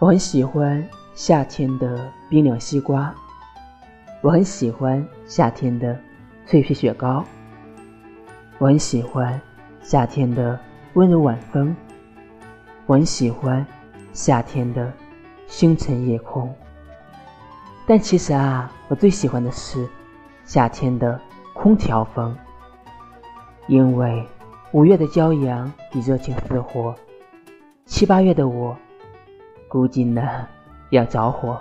我很喜欢夏天的冰凉西瓜，我很喜欢夏天的脆皮雪糕，我很喜欢夏天的温柔晚风，我很喜欢夏天的星辰夜空。但其实啊，我最喜欢的是夏天的空调风，因为五月的骄阳已热情似火，七八月的我。估计呢，要着火。